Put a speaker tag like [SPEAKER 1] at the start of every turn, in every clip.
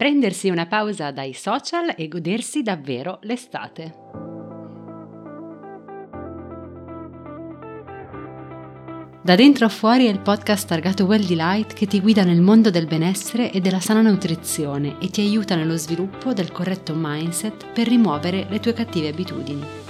[SPEAKER 1] prendersi una pausa dai social e godersi davvero l'estate. Da dentro a fuori è il podcast targato Well Delight che ti guida nel mondo del benessere e della sana nutrizione e ti aiuta nello sviluppo del corretto mindset per rimuovere le tue cattive abitudini.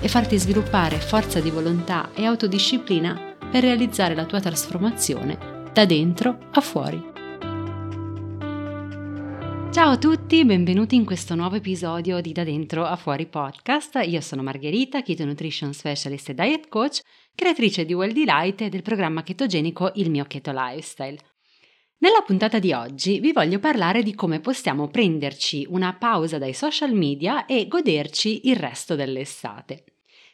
[SPEAKER 1] e farti sviluppare forza di volontà e autodisciplina per realizzare la tua trasformazione da dentro a fuori. Ciao a tutti, benvenuti in questo nuovo episodio di Da Dentro a Fuori podcast. Io sono Margherita, Keto Nutrition Specialist e Diet Coach, creatrice di Well Delight e del programma ketogenico Il mio Keto Lifestyle. Nella puntata di oggi vi voglio parlare di come possiamo prenderci una pausa dai social media e goderci il resto dell'estate.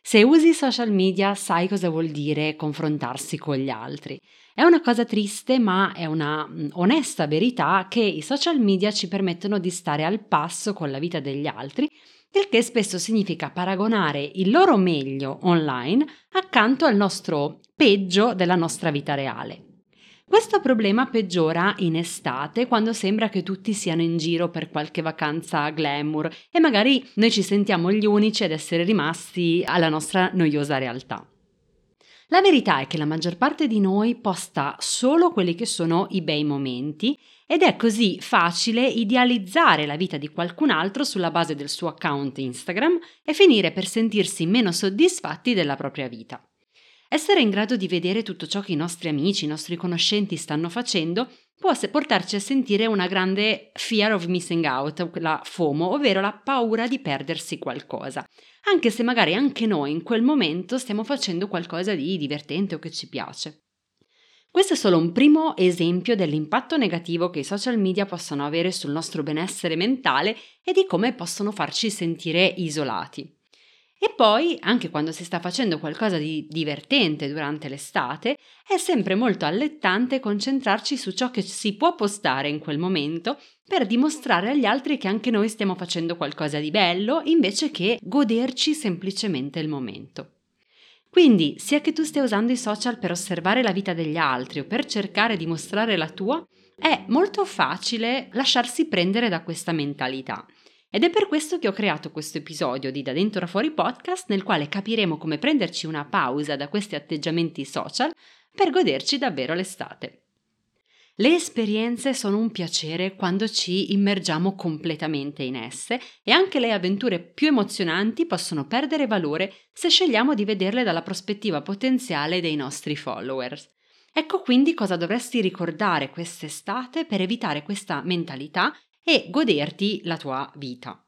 [SPEAKER 1] Se usi social media sai cosa vuol dire confrontarsi con gli altri. È una cosa triste, ma è una mm, onesta verità che i social media ci permettono di stare al passo con la vita degli altri, il che spesso significa paragonare il loro meglio online accanto al nostro peggio della nostra vita reale. Questo problema peggiora in estate quando sembra che tutti siano in giro per qualche vacanza glamour e magari noi ci sentiamo gli unici ad essere rimasti alla nostra noiosa realtà. La verità è che la maggior parte di noi posta solo quelli che sono i bei momenti ed è così facile idealizzare la vita di qualcun altro sulla base del suo account Instagram e finire per sentirsi meno soddisfatti della propria vita. Essere in grado di vedere tutto ciò che i nostri amici, i nostri conoscenti stanno facendo può portarci a sentire una grande fear of missing out, la FOMO, ovvero la paura di perdersi qualcosa, anche se magari anche noi in quel momento stiamo facendo qualcosa di divertente o che ci piace. Questo è solo un primo esempio dell'impatto negativo che i social media possono avere sul nostro benessere mentale e di come possono farci sentire isolati. E poi, anche quando si sta facendo qualcosa di divertente durante l'estate, è sempre molto allettante concentrarci su ciò che si può postare in quel momento per dimostrare agli altri che anche noi stiamo facendo qualcosa di bello invece che goderci semplicemente il momento. Quindi, sia che tu stia usando i social per osservare la vita degli altri o per cercare di mostrare la tua, è molto facile lasciarsi prendere da questa mentalità. Ed è per questo che ho creato questo episodio di Da Dentro a Fuori podcast nel quale capiremo come prenderci una pausa da questi atteggiamenti social per goderci davvero l'estate. Le esperienze sono un piacere quando ci immergiamo completamente in esse e anche le avventure più emozionanti possono perdere valore se scegliamo di vederle dalla prospettiva potenziale dei nostri followers. Ecco quindi cosa dovresti ricordare quest'estate per evitare questa mentalità e goderti la tua vita.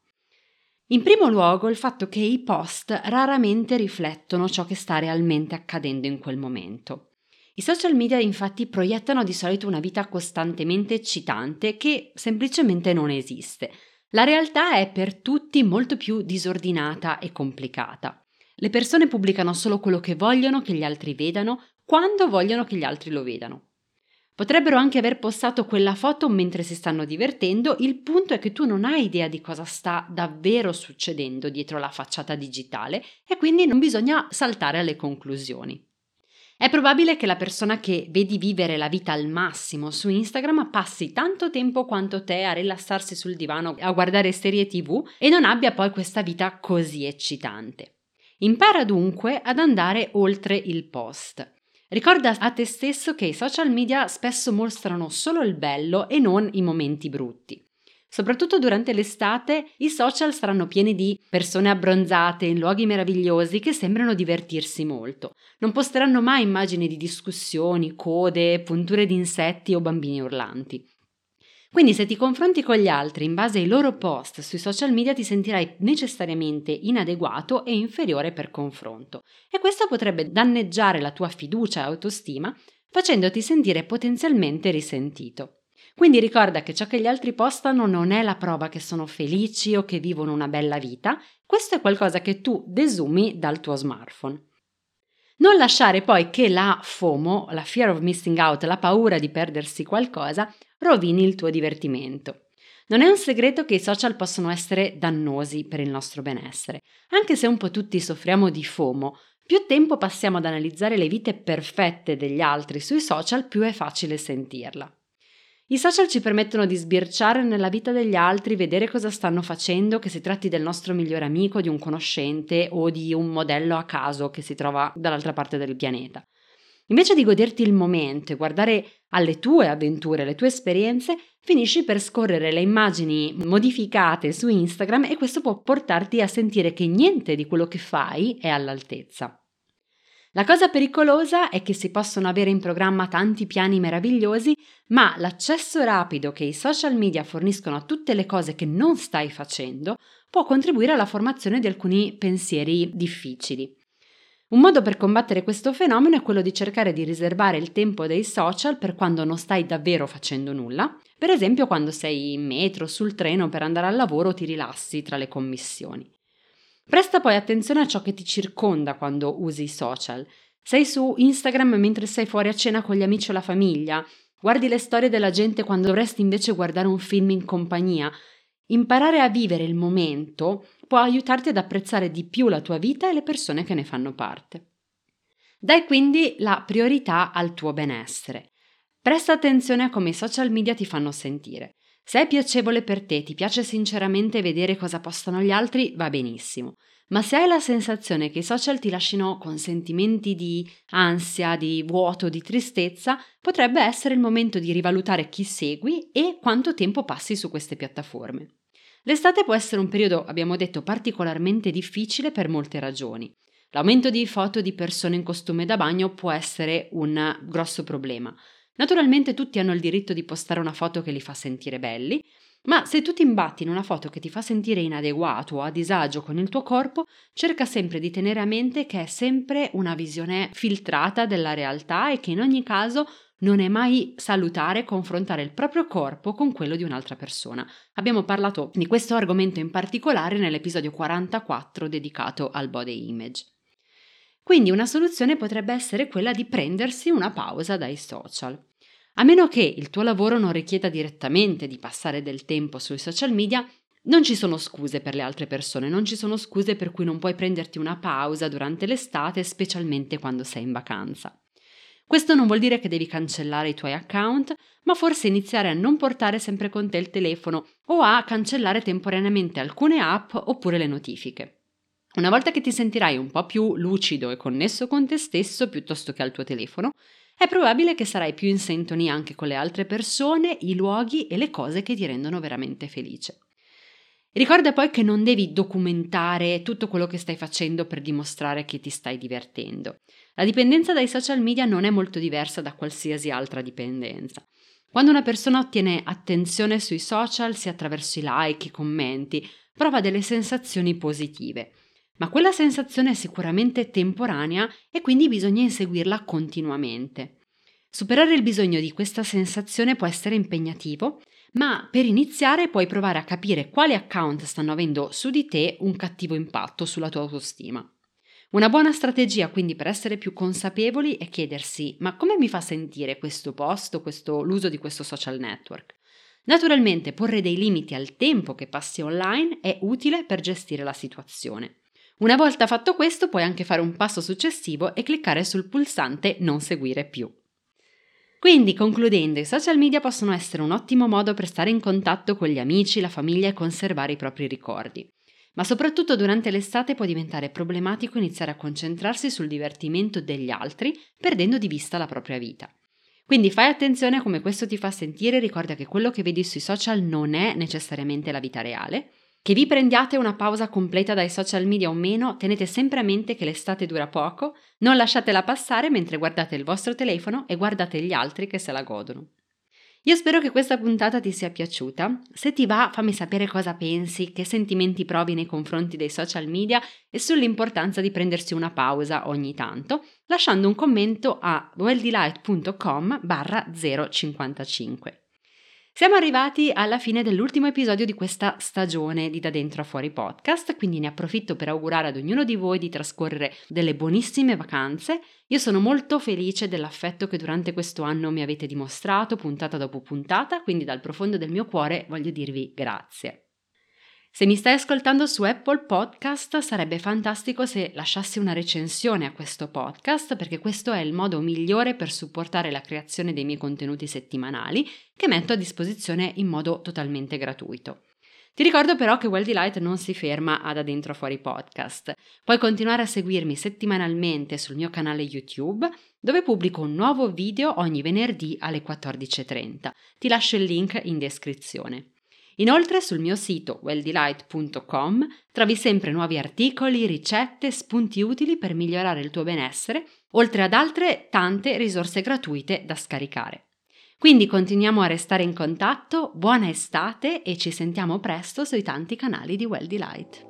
[SPEAKER 1] In primo luogo il fatto che i post raramente riflettono ciò che sta realmente accadendo in quel momento. I social media infatti proiettano di solito una vita costantemente eccitante che semplicemente non esiste. La realtà è per tutti molto più disordinata e complicata. Le persone pubblicano solo quello che vogliono che gli altri vedano, quando vogliono che gli altri lo vedano. Potrebbero anche aver postato quella foto mentre si stanno divertendo, il punto è che tu non hai idea di cosa sta davvero succedendo dietro la facciata digitale e quindi non bisogna saltare alle conclusioni. È probabile che la persona che vedi vivere la vita al massimo su Instagram passi tanto tempo quanto te a rilassarsi sul divano a guardare serie tv e non abbia poi questa vita così eccitante. Impara dunque ad andare oltre il post. Ricorda a te stesso che i social media spesso mostrano solo il bello e non i momenti brutti. Soprattutto durante l'estate i social saranno pieni di persone abbronzate in luoghi meravigliosi che sembrano divertirsi molto. Non posteranno mai immagini di discussioni, code, punture di insetti o bambini urlanti. Quindi se ti confronti con gli altri in base ai loro post sui social media ti sentirai necessariamente inadeguato e inferiore per confronto e questo potrebbe danneggiare la tua fiducia e autostima facendoti sentire potenzialmente risentito. Quindi ricorda che ciò che gli altri postano non è la prova che sono felici o che vivono una bella vita, questo è qualcosa che tu desumi dal tuo smartphone. Non lasciare poi che la FOMO, la fear of missing out, la paura di perdersi qualcosa, rovini il tuo divertimento. Non è un segreto che i social possono essere dannosi per il nostro benessere. Anche se un po' tutti soffriamo di FOMO, più tempo passiamo ad analizzare le vite perfette degli altri sui social, più è facile sentirla. I social ci permettono di sbirciare nella vita degli altri, vedere cosa stanno facendo, che si tratti del nostro migliore amico, di un conoscente o di un modello a caso che si trova dall'altra parte del pianeta. Invece di goderti il momento e guardare alle tue avventure, alle tue esperienze, finisci per scorrere le immagini modificate su Instagram e questo può portarti a sentire che niente di quello che fai è all'altezza. La cosa pericolosa è che si possono avere in programma tanti piani meravigliosi, ma l'accesso rapido che i social media forniscono a tutte le cose che non stai facendo può contribuire alla formazione di alcuni pensieri difficili. Un modo per combattere questo fenomeno è quello di cercare di riservare il tempo dei social per quando non stai davvero facendo nulla, per esempio quando sei in metro, sul treno per andare al lavoro o ti rilassi tra le commissioni. Presta poi attenzione a ciò che ti circonda quando usi i social. Sei su Instagram mentre sei fuori a cena con gli amici o la famiglia, guardi le storie della gente quando dovresti invece guardare un film in compagnia. Imparare a vivere il momento può aiutarti ad apprezzare di più la tua vita e le persone che ne fanno parte. Dai quindi la priorità al tuo benessere. Presta attenzione a come i social media ti fanno sentire. Se è piacevole per te, ti piace sinceramente vedere cosa postano gli altri, va benissimo. Ma se hai la sensazione che i social ti lasciano con sentimenti di ansia, di vuoto, di tristezza, potrebbe essere il momento di rivalutare chi segui e quanto tempo passi su queste piattaforme. L'estate può essere un periodo, abbiamo detto, particolarmente difficile per molte ragioni. L'aumento di foto di persone in costume da bagno può essere un grosso problema. Naturalmente tutti hanno il diritto di postare una foto che li fa sentire belli, ma se tu ti imbatti in una foto che ti fa sentire inadeguato o a disagio con il tuo corpo, cerca sempre di tenere a mente che è sempre una visione filtrata della realtà e che in ogni caso non è mai salutare confrontare il proprio corpo con quello di un'altra persona. Abbiamo parlato di questo argomento in particolare nell'episodio 44 dedicato al body image. Quindi una soluzione potrebbe essere quella di prendersi una pausa dai social. A meno che il tuo lavoro non richieda direttamente di passare del tempo sui social media, non ci sono scuse per le altre persone, non ci sono scuse per cui non puoi prenderti una pausa durante l'estate, specialmente quando sei in vacanza. Questo non vuol dire che devi cancellare i tuoi account, ma forse iniziare a non portare sempre con te il telefono o a cancellare temporaneamente alcune app oppure le notifiche. Una volta che ti sentirai un po' più lucido e connesso con te stesso piuttosto che al tuo telefono, è probabile che sarai più in sintonia anche con le altre persone, i luoghi e le cose che ti rendono veramente felice. Ricorda poi che non devi documentare tutto quello che stai facendo per dimostrare che ti stai divertendo. La dipendenza dai social media non è molto diversa da qualsiasi altra dipendenza. Quando una persona ottiene attenzione sui social, sia attraverso i like, i commenti, prova delle sensazioni positive. Ma quella sensazione è sicuramente temporanea e quindi bisogna inseguirla continuamente. Superare il bisogno di questa sensazione può essere impegnativo ma per iniziare puoi provare a capire quali account stanno avendo su di te un cattivo impatto sulla tua autostima. Una buona strategia quindi per essere più consapevoli è chiedersi ma come mi fa sentire questo post o l'uso di questo social network? Naturalmente porre dei limiti al tempo che passi online è utile per gestire la situazione. Una volta fatto questo puoi anche fare un passo successivo e cliccare sul pulsante non seguire più. Quindi, concludendo, i social media possono essere un ottimo modo per stare in contatto con gli amici, la famiglia e conservare i propri ricordi. Ma soprattutto durante l'estate può diventare problematico iniziare a concentrarsi sul divertimento degli altri, perdendo di vista la propria vita. Quindi fai attenzione a come questo ti fa sentire, ricorda che quello che vedi sui social non è necessariamente la vita reale che vi prendiate una pausa completa dai social media o meno, tenete sempre a mente che l'estate dura poco, non lasciatela passare mentre guardate il vostro telefono e guardate gli altri che se la godono. Io spero che questa puntata ti sia piaciuta. Se ti va, fammi sapere cosa pensi, che sentimenti provi nei confronti dei social media e sull'importanza di prendersi una pausa ogni tanto, lasciando un commento a welldelight.com barra 055. Siamo arrivati alla fine dell'ultimo episodio di questa stagione di Da Dentro a Fuori podcast, quindi ne approfitto per augurare ad ognuno di voi di trascorrere delle buonissime vacanze. Io sono molto felice dell'affetto che durante questo anno mi avete dimostrato, puntata dopo puntata, quindi dal profondo del mio cuore voglio dirvi grazie. Se mi stai ascoltando su Apple Podcast sarebbe fantastico se lasciassi una recensione a questo podcast perché questo è il modo migliore per supportare la creazione dei miei contenuti settimanali che metto a disposizione in modo totalmente gratuito. Ti ricordo però che Well Delight non si ferma ad Adentro Fuori Podcast. Puoi continuare a seguirmi settimanalmente sul mio canale YouTube dove pubblico un nuovo video ogni venerdì alle 14.30. Ti lascio il link in descrizione. Inoltre sul mio sito welldelight.com trovi sempre nuovi articoli, ricette, spunti utili per migliorare il tuo benessere, oltre ad altre tante risorse gratuite da scaricare. Quindi continuiamo a restare in contatto, buona estate e ci sentiamo presto sui tanti canali di Well Delight.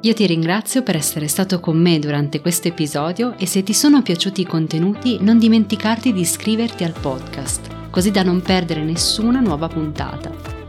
[SPEAKER 1] Io ti ringrazio per essere stato con me durante questo episodio e se ti sono piaciuti i contenuti non dimenticarti di iscriverti al podcast, così da non perdere nessuna nuova puntata.